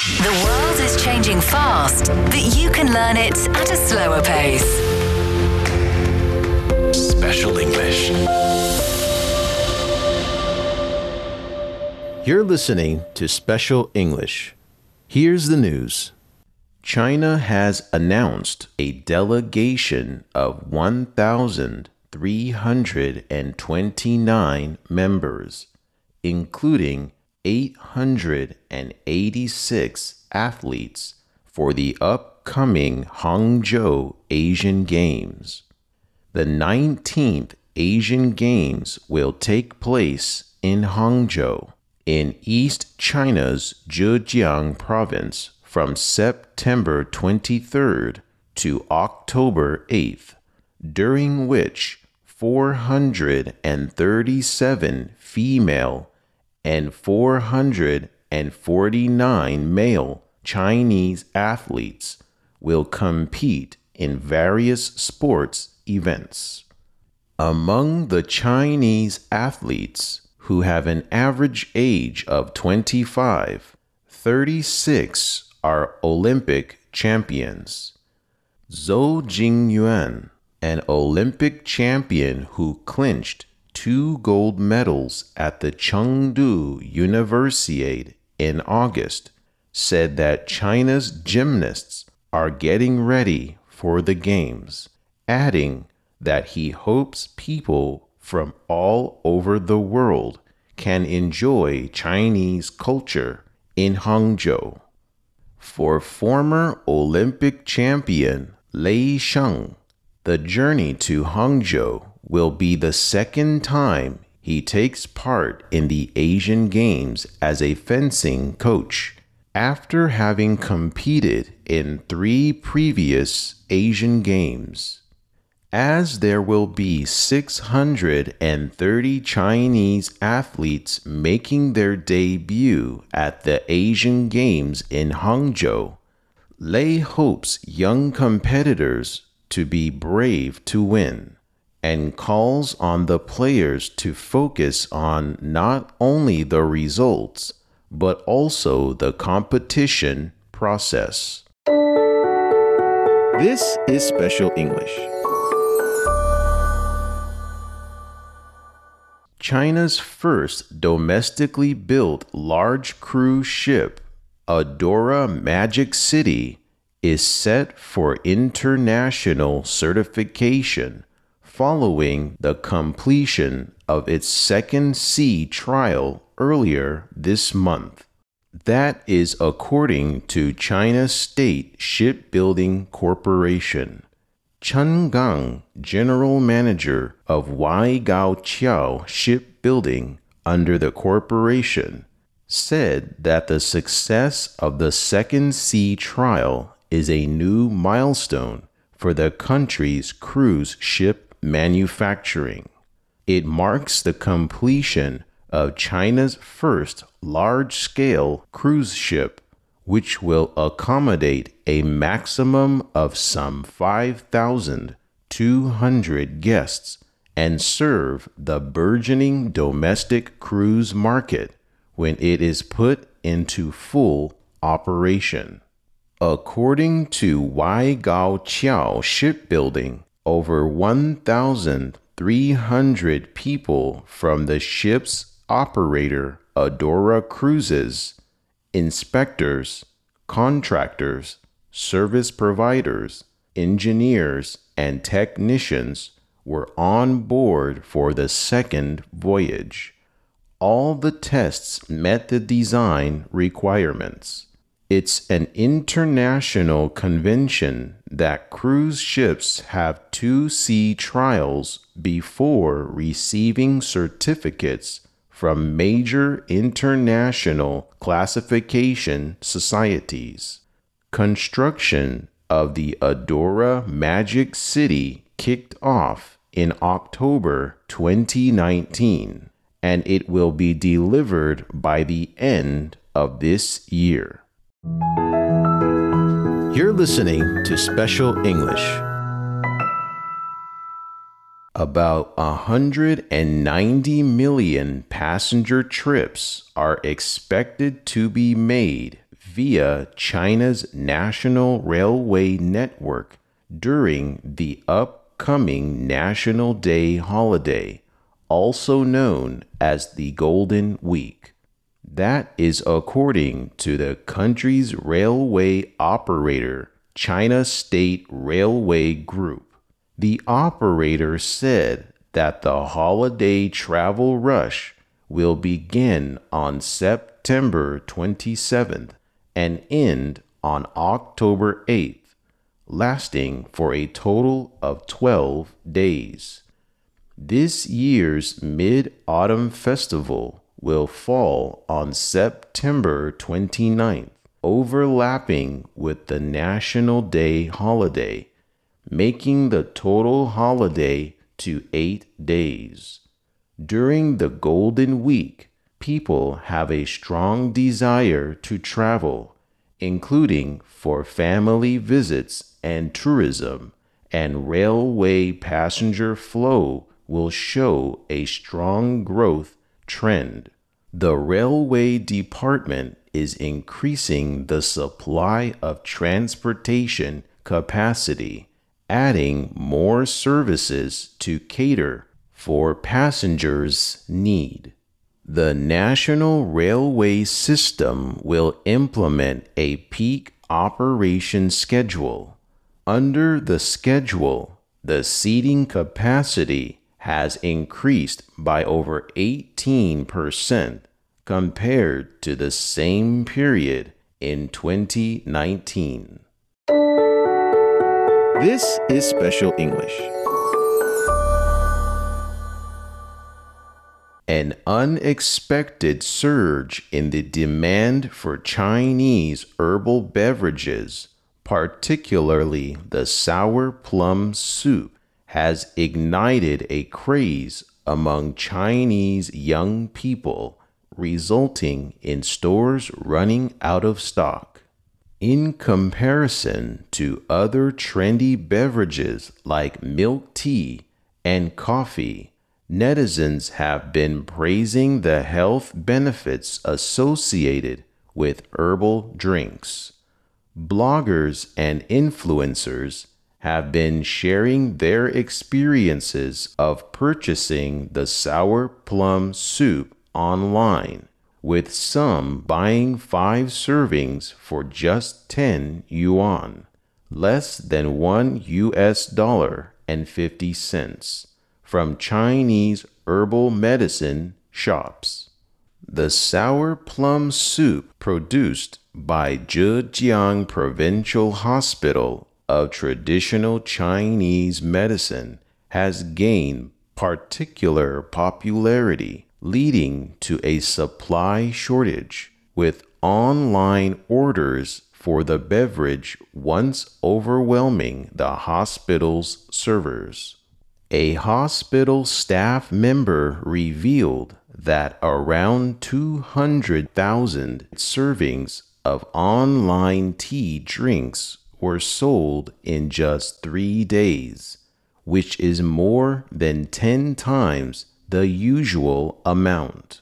The world is changing fast, but you can learn it at a slower pace. Special English. You're listening to Special English. Here's the news China has announced a delegation of 1,329 members, including 886 athletes for the upcoming Hangzhou Asian Games. The 19th Asian Games will take place in Hangzhou, in East China's Zhejiang province from September 23rd to October 8th, during which 437 female and 449 male Chinese athletes will compete in various sports events. Among the Chinese athletes who have an average age of 25, 36 are Olympic champions. Zhou Jingyuan, an Olympic champion who clinched two gold medals at the Chengdu Universiade in August, said that China's gymnasts are getting ready for the Games, adding that he hopes people from all over the world can enjoy Chinese culture in Hangzhou. For former Olympic champion Lei Sheng, the journey to Hangzhou will be the second time he takes part in the Asian Games as a fencing coach after having competed in three previous Asian Games. As there will be 630 Chinese athletes making their debut at the Asian Games in Hangzhou, Lei hopes young competitors to be brave to win and calls on the players to focus on not only the results, but also the competition process. This is Special English. China's first domestically built large cruise ship, Adora Magic City, is set for international certification following the completion of its second sea trial earlier this month. That is according to China State Shipbuilding Corporation. Chen Gang, general manager of Waigaoqiao Shipbuilding under the corporation, said that the success of the second sea trial is a new milestone for the country's cruise ship manufacturing. It marks the completion of China's first large scale cruise ship, which will accommodate a maximum of some 5,200 guests and serve the burgeoning domestic cruise market when it is put into full operation. According to Waigaoqiao Shipbuilding, over 1,300 people from the ship's operator, Adora Cruises, inspectors, contractors, service providers, engineers, and technicians were on board for the second voyage. All the tests met the design requirements. It's an international convention that cruise ships have two sea trials before receiving certificates from major international classification societies. Construction of the Adora Magic City kicked off in October 2019, and it will be delivered by the end of this year. You're listening to Special English. About 190 million passenger trips are expected to be made via China's national railway network during the upcoming National Day holiday, also known as the Golden Week. That is according to the country's railway operator, China State Railway Group. The operator said that the holiday travel rush will begin on September 27th and end on October 8th, lasting for a total of 12 days. This year's Mid Autumn Festival will fall on September 29th, overlapping with the National Day holiday, making the total holiday to eight days. During the Golden Week, people have a strong desire to travel, including for family visits and tourism, and railway passenger flow will show a strong growth trend. The railway department is increasing the supply of transportation capacity, adding more services to cater for passengers' need. The National Railway System will implement a peak operation schedule. Under the schedule, the seating capacity has increased by over 18% compared to the same period in 2019. This is Special English. An unexpected surge in the demand for Chinese herbal beverages, particularly the sour plum soup, has ignited a craze among Chinese young people, resulting in stores running out of stock. In comparison to other trendy beverages like milk tea and coffee, netizens have been praising the health benefits associated with herbal drinks. Bloggers and influencers have been sharing their experiences of purchasing the sour plum soup online, with some buying five servings for just 10 yuan, less than 1 US dollar and 50 cents from Chinese herbal medicine shops. The sour plum soup produced by Zhejiang Provincial Hospital of Traditional Chinese Medicine has gained particular popularity, leading to a supply shortage, with online orders for the beverage once overwhelming the hospital's servers. A hospital staff member revealed that around 200,000 servings of online tea drinks were sold in just three days, which is more than 10 times the usual amount.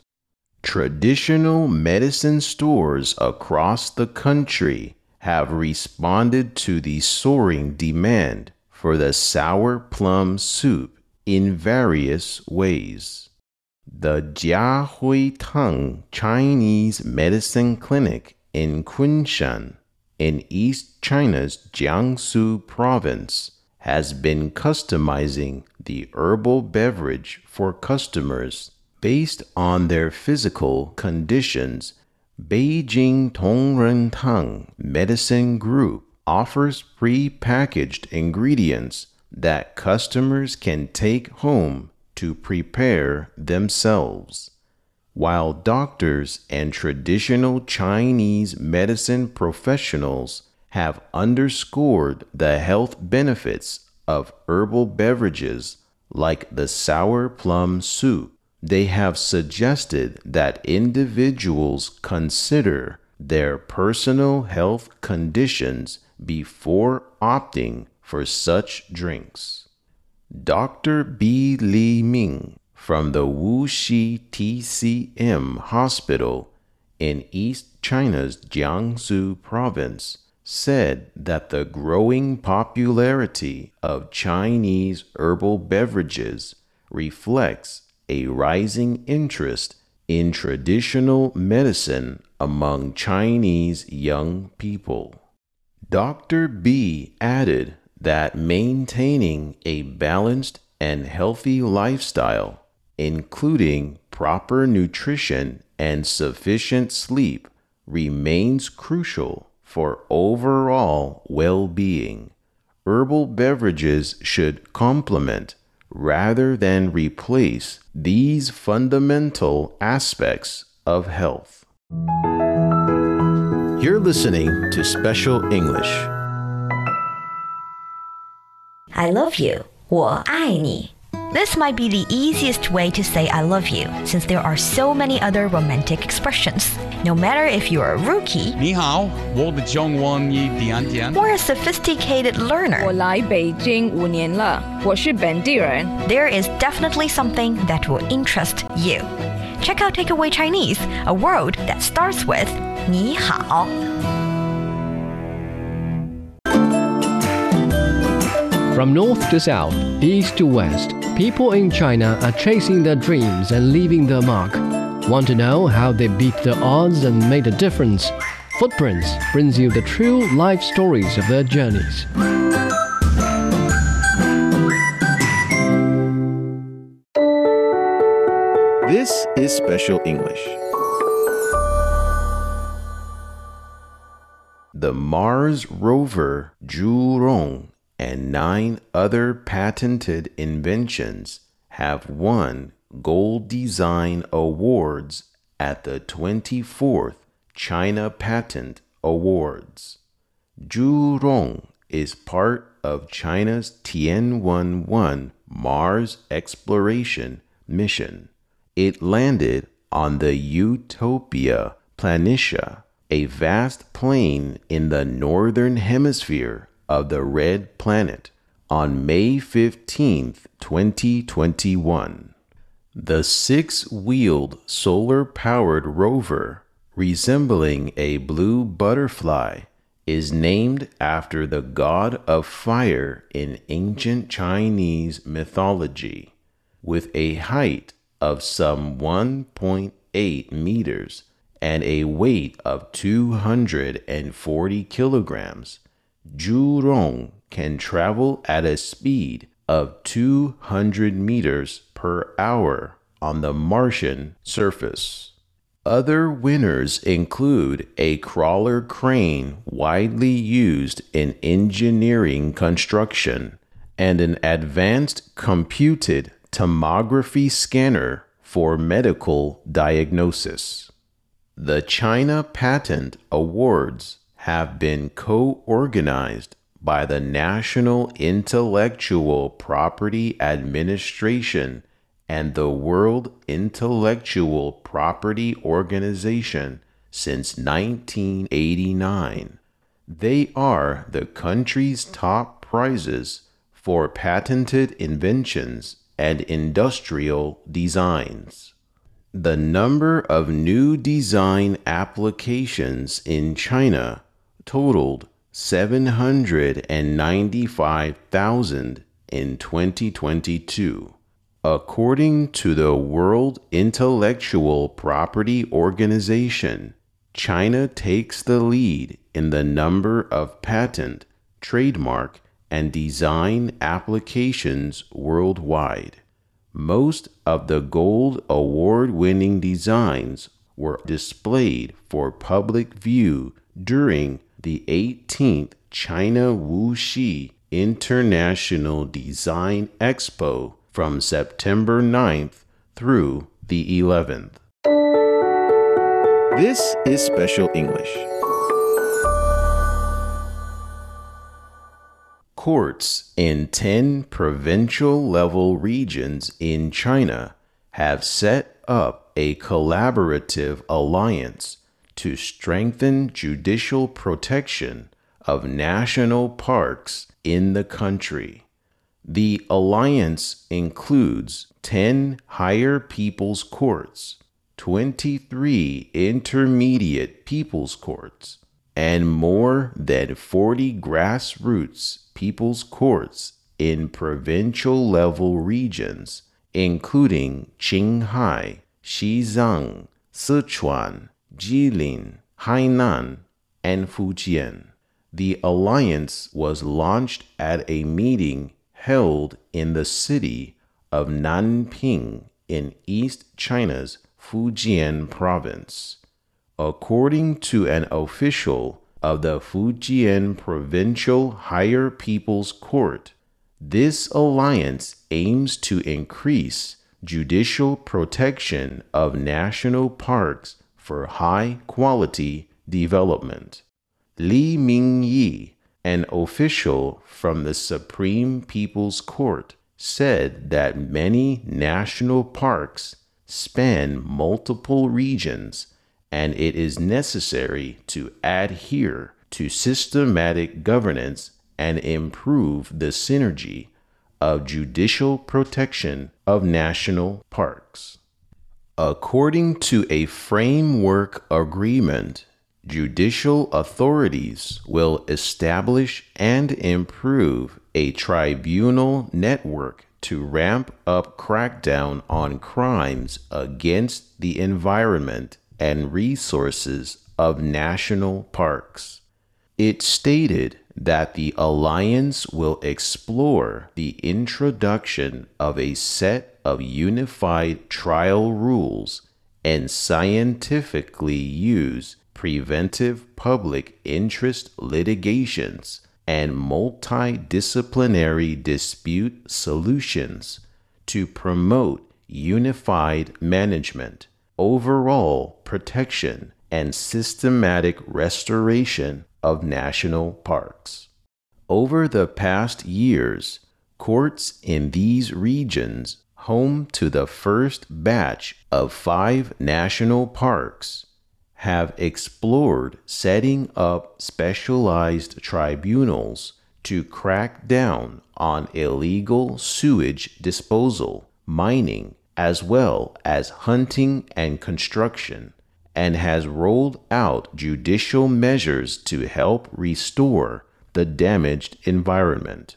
Traditional medicine stores across the country have responded to the soaring demand for the sour plum soup in various ways. The Jiahui Tang Chinese Medicine Clinic in Kunshan, in East China's Jiangsu province, has been customizing the herbal beverage for customers based on their physical conditions. Beijing Tongren Tang Medicine Group offers pre-packaged ingredients that customers can take home to prepare themselves. While doctors and traditional Chinese medicine professionals have underscored the health benefits of herbal beverages like the sour plum soup, they have suggested that individuals consider their personal health conditions before opting for such drinks. Dr. B. Li Ming from the Wuxi TCM Hospital in East China's Jiangsu province, said that the growing popularity of Chinese herbal beverages reflects a rising interest in traditional medicine among Chinese young people. Dr. B added that maintaining a balanced and healthy lifestyle, including proper nutrition and sufficient sleep, remains crucial for overall well being. Herbal beverages should complement rather than replace these fundamental aspects of health. You're listening to Special English. I love you. 我爱你. This might be the easiest way to say I love you, since there are so many other romantic expressions. No matter if you're a rookie 你好，我的中文一点点。 or a sophisticated 我 learner, 来北京五年了，我是本地人。 there is definitely something that will interest you. Check out Takeaway Chinese, a word that starts with 你好. From north to south, east to west, people in China are chasing their dreams and leaving their mark. Want to know how they beat the odds and made a difference? Footprints brings you the true life stories of their journeys. This is Special English. The Mars rover Zhurong and nine other patented inventions have won gold design awards at the 24th China Patent Awards. Zhurong is part of China's Tianwen-1 Mars exploration mission. It landed on the Utopia Planitia, a vast plain in the northern hemisphere of the red planet, on May 15, 2021. The six wheeled solar powered rover, resembling a blue butterfly, is named after the god of fire in ancient Chinese mythology. With a height of some 1.8 meters and a weight of 240 kilograms, Zhurong can travel at a speed of 200 meters per hour on the Martian surface. Other winners include a crawler crane widely used in engineering construction and an advanced computed tomography scanner for medical diagnosis. The China Patent Awards have been co organized by the National Intellectual Property Administration and the World Intellectual Property Organization since 1989. They are the country's top prizes for patented inventions and industrial designs. The number of new design applications in China totaled 795,000 in 2022. According to the World Intellectual Property Organization, China takes the lead in the number of patent, trademark, and design applications worldwide. Most of the gold award winning designs were displayed for public view during the 18th China Wuxi International Design Expo from September 9th through the 11th. This is Special English. Courts in 10 provincial level regions in China have set up a collaborative alliance to strengthen judicial protection of national parks in the country. The alliance includes 10 higher people's courts, 23 intermediate people's courts, and more than 40 grassroots people's courts in provincial level regions, including Qinghai, Xizang, Sichuan, Jilin, Hainan, and Fujian. The alliance was launched at a meeting held in the city of Nanping in East China's Fujian province. According to an official of the Fujian Provincial Higher People's Court, this alliance aims to increase judicial protection of national parks for high quality development. Li Mingyi, an official from the Supreme People's Court, said that many national parks span multiple regions and it is necessary to adhere to systematic governance and improve the synergy of judicial protection of national parks. According to a framework agreement, judicial authorities will establish and improve a tribunal network to ramp up crackdown on crimes against the environment and resources of national parks. It stated that the alliance will explore the introduction of a set of unified trial rules and scientifically use preventive public interest litigations and multidisciplinary dispute solutions to promote unified management, overall protection, and systematic restoration of national parks. Over the past years, courts in these regions, home to the first batch of five national parks, have explored setting up specialized tribunals to crack down on illegal sewage disposal, mining, as well as hunting and construction, and has rolled out judicial measures to help restore the damaged environment.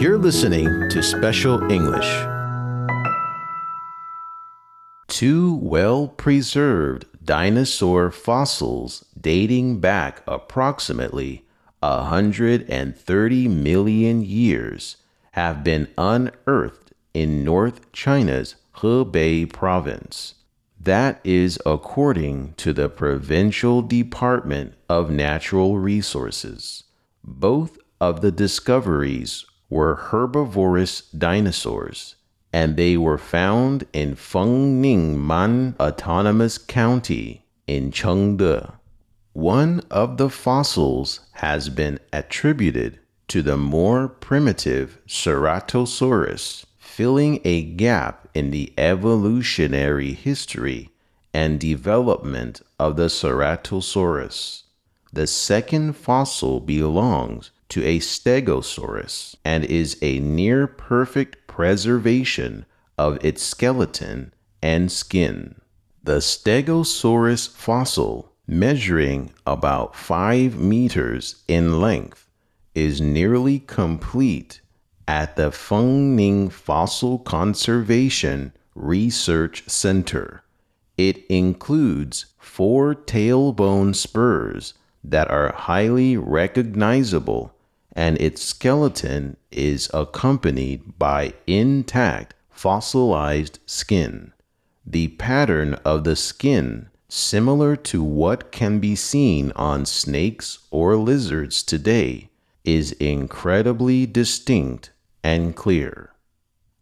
You're listening to Special English. Two well preserved dinosaur fossils dating back approximately 130 million years have been unearthed in North China's Hebei province. That is according to the Provincial Department of Natural Resources. Both of the discoveries were herbivorous dinosaurs and they were found in Fengningman Autonomous County in Chengde. One of the fossils has been attributed to the more primitive Ceratosaurus, filling a gap in the evolutionary history and development of the Ceratosaurus. The second fossil belongs to a Stegosaurus and is a near perfect preservation of its skeleton and skin. The Stegosaurus fossil, measuring about 5 meters in length, is nearly complete at the Fengning Fossil Conservation Research Center. It includes four tailbone spurs that are highly recognizable and its skeleton is accompanied by intact fossilized skin. The pattern of the skin, similar to what can be seen on snakes or lizards today, is incredibly distinct and clear.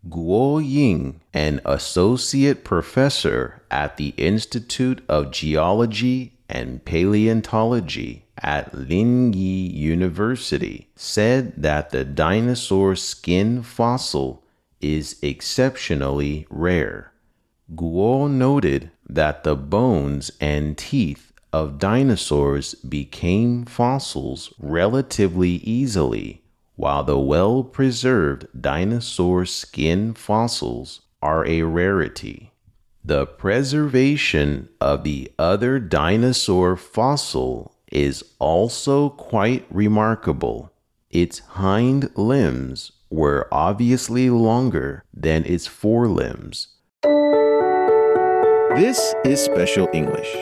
Guo Ying, an associate professor at the Institute of Geology and Paleontology at Linyi University said that the dinosaur skin fossil is exceptionally rare. Guo noted that the bones and teeth of dinosaurs became fossils relatively easily, while the well preserved dinosaur skin fossils are a rarity. The preservation of the other dinosaur fossil is also quite remarkable. Its hind limbs were obviously longer than its forelimbs. This is Special English.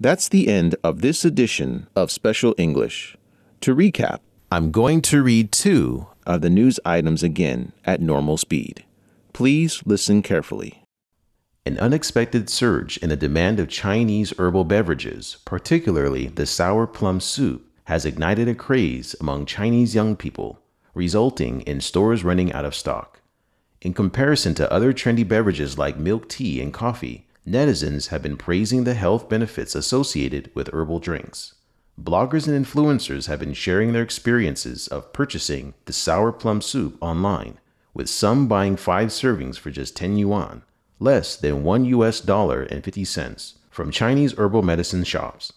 That's the end of this edition of Special English. To recap, I'm going to read two of the news items again at normal speed. Please listen carefully. An unexpected surge in the demand of Chinese herbal beverages, particularly the sour plum soup, has ignited a craze among Chinese young people, resulting in stores running out of stock. In comparison to other trendy beverages like milk tea and coffee, netizens have been praising the health benefits associated with herbal drinks. Bloggers and influencers have been sharing their experiences of purchasing the sour plum soup online, with some buying five servings for just 10 yuan, less than 1 US dollar and 50 cents, from Chinese herbal medicine shops.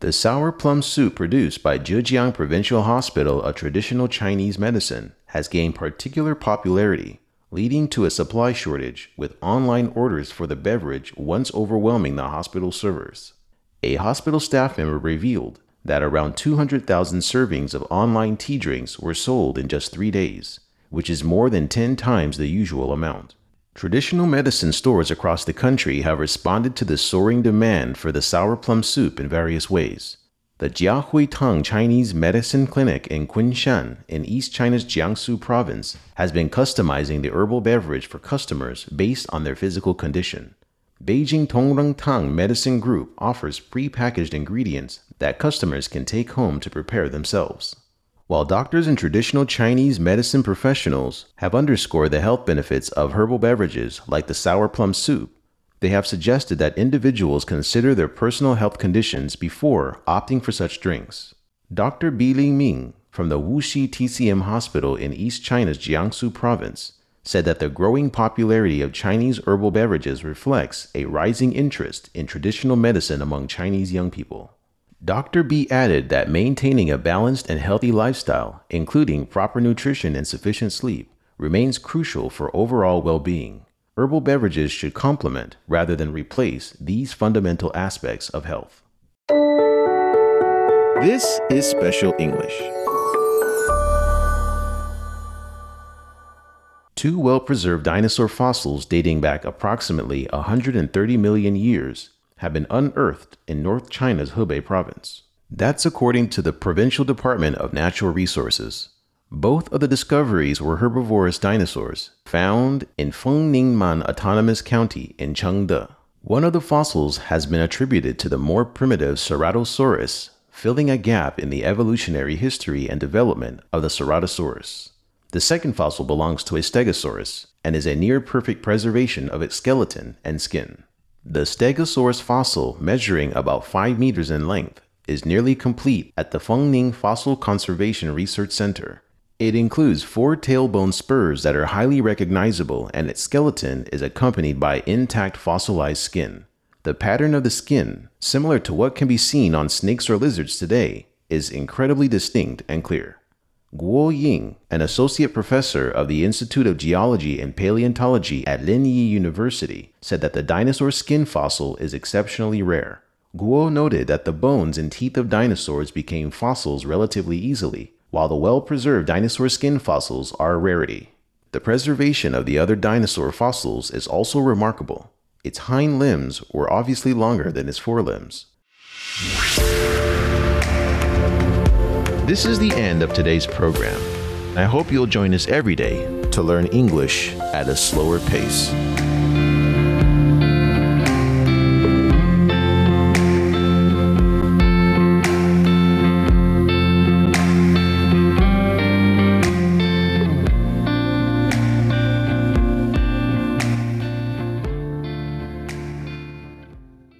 The sour plum soup produced by Zhejiang Provincial Hospital of Traditional Chinese Medicine has gained particular popularity leading to a supply shortage with online orders for the beverage once overwhelming the hospital servers. A hospital staff member revealed that around 200,000 servings of online tea drinks were sold in just three days, which is more than 10 times the usual amount. Traditional medicine stores across the country have responded to the soaring demand for the sour plum soup in various ways. The Jiahui Tang Chinese Medicine Clinic in Kunshan, in East China's Jiangsu province, has been customizing the herbal beverage for customers based on their physical condition. Beijing Tongren Tang Medicine Group offers pre-packaged ingredients that customers can take home to prepare themselves. While doctors and traditional Chinese medicine professionals have underscored the health benefits of herbal beverages like the sour plum soup, they have suggested that individuals consider their personal health conditions before opting for such drinks. Dr. Bi Ling Ming from the Wuxi TCM Hospital in East China's Jiangsu province said that the growing popularity of Chinese herbal beverages reflects a rising interest in traditional medicine among Chinese young people. Dr. B added that maintaining a balanced and healthy lifestyle, including proper nutrition and sufficient sleep, remains crucial for overall well being herbal beverages should complement rather than replace these fundamental aspects of health. This is Special English. Two well preserved dinosaur fossils dating back approximately 130 million years have been unearthed in North China's Hebei province. That's according to the Provincial Department of Natural Resources. Both of the discoveries were herbivorous dinosaurs found in Fengningman Autonomous County in Chengde. One of the fossils has been attributed to the more primitive Ceratosaurus, filling a gap in the evolutionary history and development of the Ceratosaurus. The second fossil belongs to a Stegosaurus and is a near perfect preservation of its skeleton and skin. The Stegosaurus fossil, measuring about 5 meters in length, is nearly complete at the Fengning Fossil Conservation Research Center it includes four tailbone spurs that are highly recognizable, and its skeleton is accompanied by intact fossilized skin. The pattern of the skin, similar to what can be seen on snakes or lizards today, is incredibly distinct and clear. Guo Ying, an associate professor of the Institute of Geology and Paleontology at Linyi University, said that the dinosaur skin fossil is exceptionally rare. Guo noted that the bones and teeth of dinosaurs became fossils relatively easily, while the well preserved dinosaur skin fossils are a rarity. The preservation of the other dinosaur fossils is also remarkable. Its hind limbs were obviously longer than its forelimbs. This is the end of today's program. I hope you'll join us every day to learn English at a slower pace.